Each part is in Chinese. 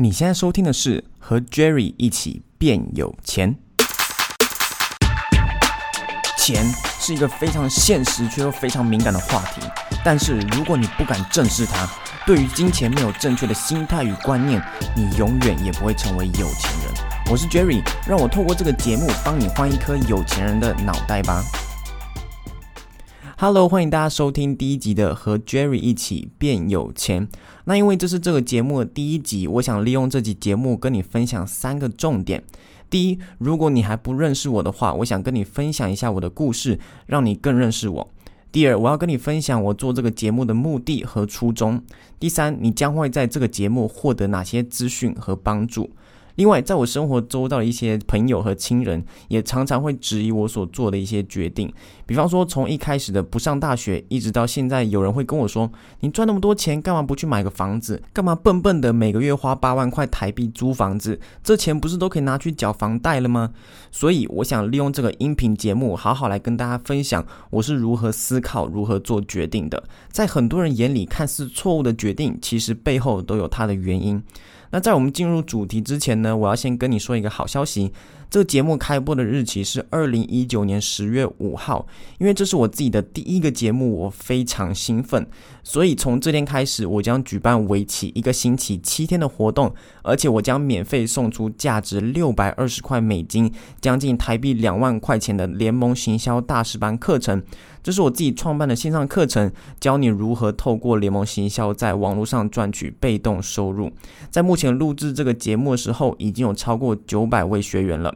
你现在收听的是和 Jerry 一起变有钱。钱是一个非常现实却又非常敏感的话题，但是如果你不敢正视它，对于金钱没有正确的心态与观念，你永远也不会成为有钱人。我是 Jerry，让我透过这个节目帮你换一颗有钱人的脑袋吧。Hello，欢迎大家收听第一集的和 Jerry 一起变有钱。那因为这是这个节目的第一集，我想利用这集节目跟你分享三个重点。第一，如果你还不认识我的话，我想跟你分享一下我的故事，让你更认识我。第二，我要跟你分享我做这个节目的目的和初衷。第三，你将会在这个节目获得哪些资讯和帮助。另外，在我生活周到的一些朋友和亲人，也常常会质疑我所做的一些决定。比方说，从一开始的不上大学，一直到现在，有人会跟我说：“你赚那么多钱，干嘛不去买个房子？干嘛笨笨的每个月花八万块台币租房子？这钱不是都可以拿去缴房贷了吗？”所以，我想利用这个音频节目，好好来跟大家分享我是如何思考、如何做决定的。在很多人眼里，看似错误的决定，其实背后都有它的原因。那在我们进入主题之前呢，我要先跟你说一个好消息。这个节目开播的日期是二零一九年十月五号，因为这是我自己的第一个节目，我非常兴奋。所以从这天开始，我将举办为期一个星期七天的活动，而且我将免费送出价值六百二十块美金，将近台币两万块钱的联盟行销大师班课程。这是我自己创办的线上课程，教你如何透过联盟行销在网络上赚取被动收入。在目前录制这个节目的时候，已经有超过九百位学员了。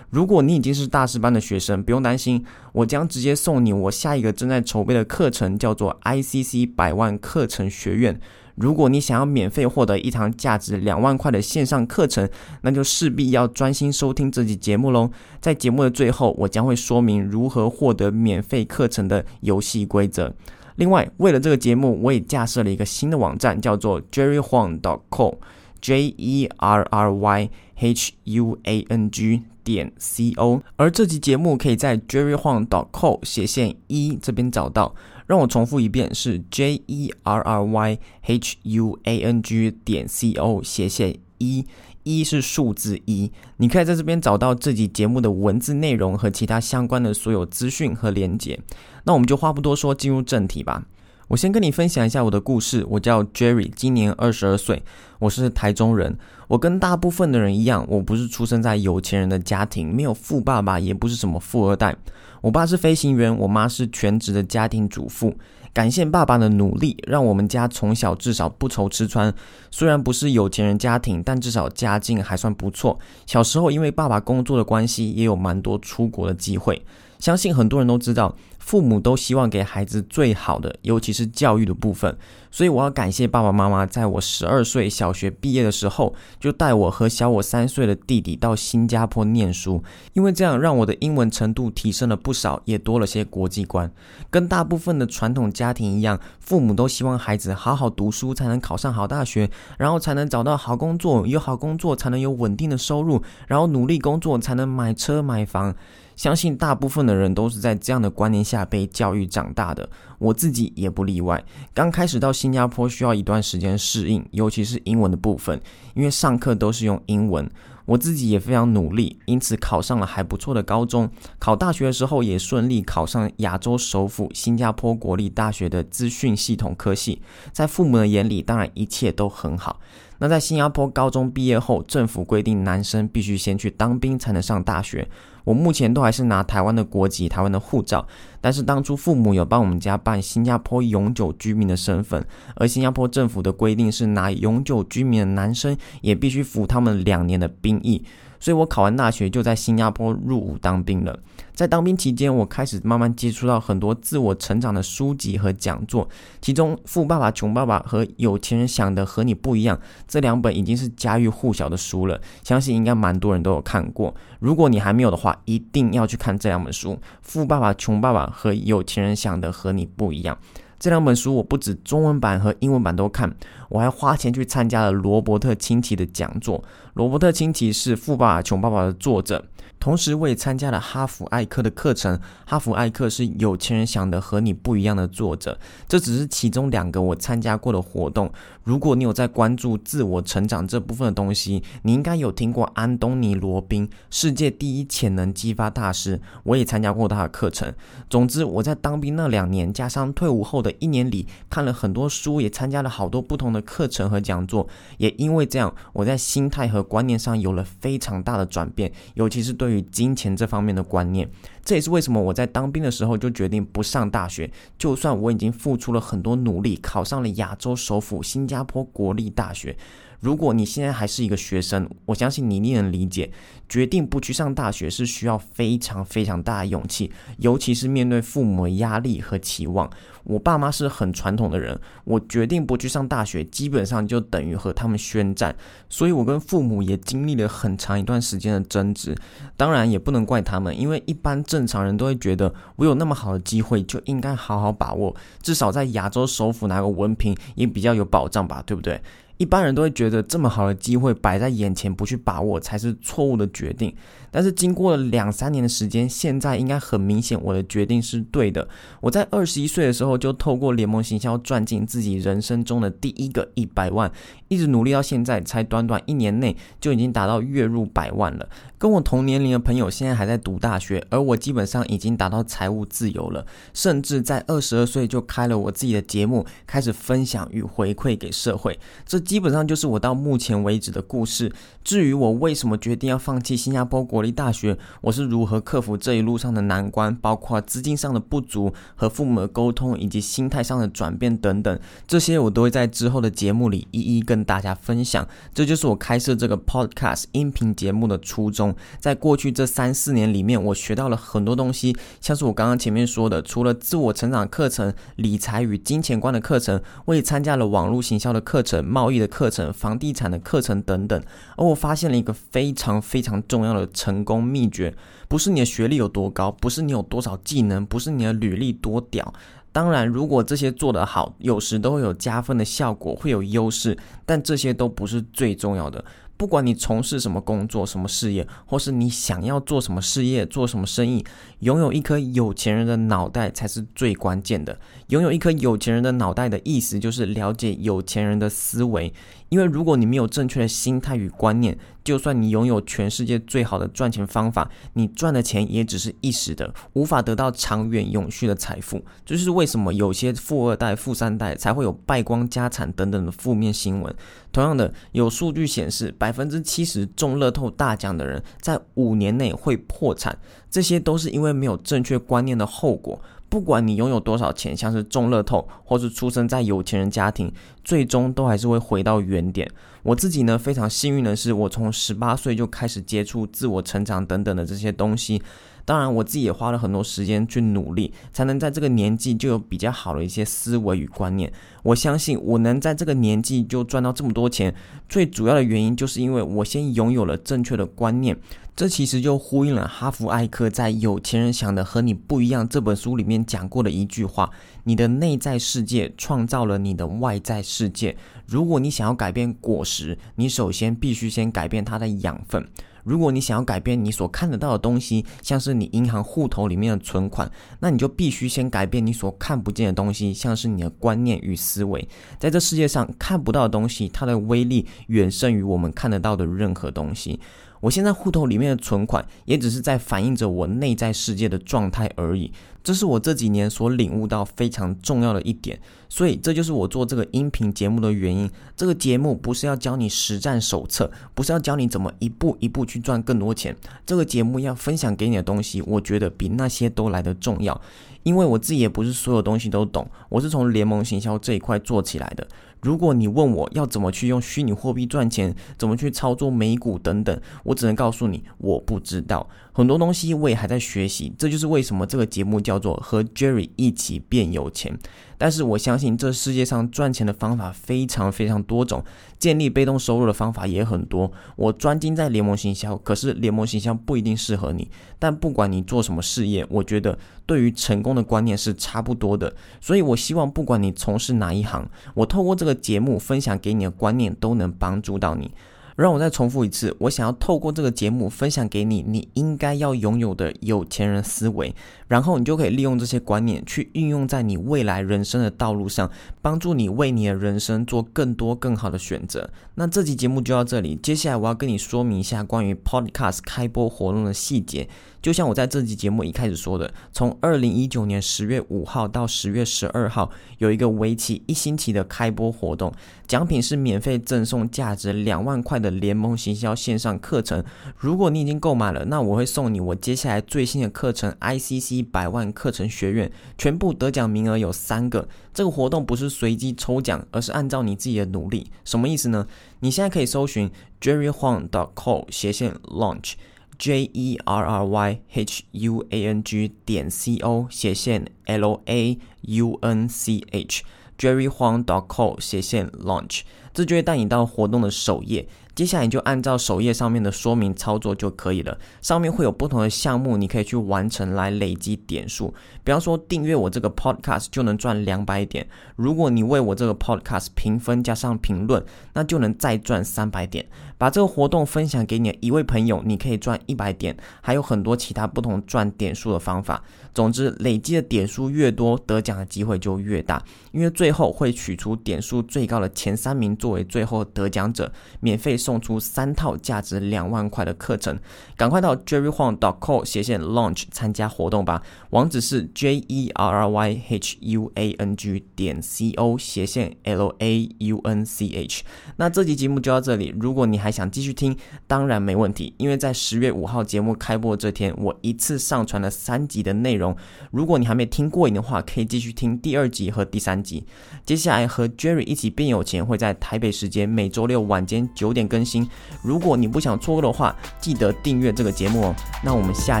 如果你已经是大师班的学生，不用担心，我将直接送你我下一个正在筹备的课程，叫做 ICC 百万课程学院。如果你想要免费获得一堂价值两万块的线上课程，那就势必要专心收听这集节目喽。在节目的最后，我将会说明如何获得免费课程的游戏规则。另外，为了这个节目，我也架设了一个新的网站，叫做 jerryhorn.com J E R R Y H U A N G 点 C O。而这集节目可以在 jerryhuang.co 斜线一这边找到。让我重复一遍，是 J E R R Y H U A N G 点 C O 斜线一，一是数字一。你可以在这边找到这集节目的文字内容和其他相关的所有资讯和连接。那我们就话不多说，进入正题吧。我先跟你分享一下我的故事。我叫 Jerry，今年二十二岁，我是台中人。我跟大部分的人一样，我不是出生在有钱人的家庭，没有富爸爸，也不是什么富二代。我爸是飞行员，我妈是全职的家庭主妇。感谢爸爸的努力，让我们家从小至少不愁吃穿。虽然不是有钱人家庭，但至少家境还算不错。小时候因为爸爸工作的关系，也有蛮多出国的机会。相信很多人都知道，父母都希望给孩子最好的，尤其是教育的部分。所以我要感谢爸爸妈妈，在我十二岁小学毕业的时候，就带我和小我三岁的弟弟到新加坡念书。因为这样让我的英文程度提升了不少，也多了些国际观。跟大部分的传统家庭一样，父母都希望孩子好好读书，才能考上好大学，然后才能找到好工作，有好工作才能有稳定的收入，然后努力工作才能买车买房。相信大部分的人都是在这样的观念下被教育长大的，我自己也不例外。刚开始到新加坡需要一段时间适应，尤其是英文的部分，因为上课都是用英文。我自己也非常努力，因此考上了还不错的高中。考大学的时候也顺利考上亚洲首府新加坡国立大学的资讯系统科系。在父母的眼里，当然一切都很好。那在新加坡高中毕业后，政府规定男生必须先去当兵才能上大学。我目前都还是拿台湾的国籍、台湾的护照，但是当初父母有帮我们家办新加坡永久居民的身份，而新加坡政府的规定是拿永久居民的男生也必须服他们两年的兵役。所以我考完大学就在新加坡入伍当兵了。在当兵期间，我开始慢慢接触到很多自我成长的书籍和讲座，其中《富爸爸穷爸爸》和《有钱人想的和你不一样》这两本已经是家喻户晓的书了，相信应该蛮多人都有看过。如果你还没有的话，一定要去看这两本书，《富爸爸穷爸爸》和《有钱人想的和你不一样》。这两本书我不止中文版和英文版都看，我还花钱去参加了罗伯特清崎的讲座。罗伯特清崎是《富爸爸穷爸爸》的作者，同时，我也参加了哈佛艾克的课程。哈佛艾克是有钱人想的和你不一样的作者，这只是其中两个我参加过的活动。如果你有在关注自我成长这部分的东西，你应该有听过安东尼·罗宾，世界第一潜能激发大师。我也参加过他的课程。总之，我在当兵那两年，加上退伍后的一年里，看了很多书，也参加了好多不同的课程和讲座。也因为这样，我在心态和观念上有了非常大的转变，尤其是对于金钱这方面的观念，这也是为什么我在当兵的时候就决定不上大学。就算我已经付出了很多努力，考上了亚洲首府新加坡国立大学。如果你现在还是一个学生，我相信你一定能理解，决定不去上大学是需要非常非常大的勇气，尤其是面对父母的压力和期望。我爸妈是很传统的人，我决定不去上大学，基本上就等于和他们宣战，所以我跟父母也经历了很长一段时间的争执。当然也不能怪他们，因为一般正常人都会觉得，我有那么好的机会，就应该好好把握，至少在亚洲首府拿个文凭也比较有保障吧，对不对？一般人都会觉得这么好的机会摆在眼前不去把握才是错误的决定，但是经过了两三年的时间，现在应该很明显我的决定是对的。我在二十一岁的时候就透过联盟行销赚进自己人生中的第一个一百万，一直努力到现在，才短短一年内就已经达到月入百万了。跟我同年龄的朋友现在还在读大学，而我基本上已经达到财务自由了，甚至在二十二岁就开了我自己的节目，开始分享与回馈给社会。这基本上就是我到目前为止的故事。至于我为什么决定要放弃新加坡国立大学，我是如何克服这一路上的难关，包括资金上的不足、和父母的沟通以及心态上的转变等等，这些我都会在之后的节目里一一跟大家分享。这就是我开设这个 Podcast 音频节目的初衷。在过去这三四年里面，我学到了很多东西，像是我刚刚前面说的，除了自我成长课程、理财与金钱观的课程，我也参加了网络行销的课程、贸易的课程、房地产的课程等等，而我发现了一个非常非常重要的成功秘诀：不是你的学历有多高，不是你有多少技能，不是你的履历多屌。当然，如果这些做得好，有时都会有加分的效果，会有优势，但这些都不是最重要的。不管你从事什么工作、什么事业，或是你想要做什么事业、做什么生意，拥有一颗有钱人的脑袋才是最关键的。拥有一颗有钱人的脑袋的意思，就是了解有钱人的思维。因为如果你没有正确的心态与观念，就算你拥有全世界最好的赚钱方法，你赚的钱也只是一时的，无法得到长远永续的财富。这就是为什么有些富二代、富三代才会有败光家产等等的负面新闻。同样的，有数据显示，百分之七十中乐透大奖的人在五年内会破产，这些都是因为没有正确观念的后果。不管你拥有多少钱，像是中乐透，或是出生在有钱人家庭，最终都还是会回到原点。我自己呢，非常幸运的是，我从十八岁就开始接触自我成长等等的这些东西。当然，我自己也花了很多时间去努力，才能在这个年纪就有比较好的一些思维与观念。我相信我能在这个年纪就赚到这么多钱，最主要的原因就是因为我先拥有了正确的观念。这其实就呼应了哈佛艾克在《有钱人想的和你不一样》这本书里面讲过的一句话：你的内在世界创造了你的外在世界。如果你想要改变果实，你首先必须先改变它的养分。如果你想要改变你所看得到的东西，像是你银行户头里面的存款，那你就必须先改变你所看不见的东西，像是你的观念与思维。在这世界上看不到的东西，它的威力远胜于我们看得到的任何东西。我现在户头里面的存款，也只是在反映着我内在世界的状态而已。这是我这几年所领悟到非常重要的一点，所以这就是我做这个音频节目的原因。这个节目不是要教你实战手册，不是要教你怎么一步一步去赚更多钱。这个节目要分享给你的东西，我觉得比那些都来得重要。因为我自己也不是所有东西都懂，我是从联盟行销这一块做起来的。如果你问我要怎么去用虚拟货币赚钱，怎么去操作美股等等，我只能告诉你，我不知道。很多东西我也还在学习，这就是为什么这个节目叫做和 Jerry 一起变有钱。但是我相信这世界上赚钱的方法非常非常多种，建立被动收入的方法也很多。我专精在联盟行销，可是联盟行销不一定适合你。但不管你做什么事业，我觉得对于成功的观念是差不多的。所以我希望不管你从事哪一行，我透过这个节目分享给你的观念都能帮助到你。让我再重复一次，我想要透过这个节目分享给你，你应该要拥有的有钱人思维，然后你就可以利用这些观念去运用在你未来人生的道路上，帮助你为你的人生做更多更好的选择。那这期节目就到这里，接下来我要跟你说明一下关于 Podcast 开播活动的细节。就像我在这期节目一开始说的，从二零一九年十月五号到十月十二号，有一个为期一星期的开播活动，奖品是免费赠送价值两万块的联盟行销线上课程。如果你已经购买了，那我会送你我接下来最新的课程 ICC 百万课程学院，全部得奖名额有三个。这个活动不是随机抽奖，而是按照你自己的努力。什么意思呢？你现在可以搜寻 Jerry Huang dot co 斜线 launch。J E R R Y H U A N G 点 C O 斜线 L A U N C H Jerry Huang dot co 斜线 Launch，这就会带你到活动的首页。接下来你就按照首页上面的说明操作就可以了，上面会有不同的项目，你可以去完成来累积点数。比方说订阅我这个 podcast 就能赚两百点，如果你为我这个 podcast 评分加上评论，那就能再赚三百点。把这个活动分享给你一位朋友，你可以赚一百点，还有很多其他不同赚点数的方法。总之，累积的点数越多，得奖的机会就越大，因为最后会取出点数最高的前三名作为最后得奖者，免费。送出三套价值两万块的课程，赶快到 jerryhuang.co 斜线 launch 参加活动吧！网址是 j e r r y h u a n g 点 c o 斜线 l a u n c h。那这集节目就到这里，如果你还想继续听，当然没问题，因为在十月五号节目开播这天，我一次上传了三集的内容。如果你还没听过瘾的话，可以继续听第二集和第三集。接下来和 Jerry 一起变有钱，会在台北时间每周六晚间九点。更新，如果你不想错过的话，记得订阅这个节目哦。那我们下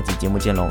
集节目见喽。